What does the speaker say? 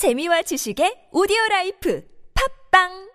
재미와 지식의 오디오 라이프. 팝빵!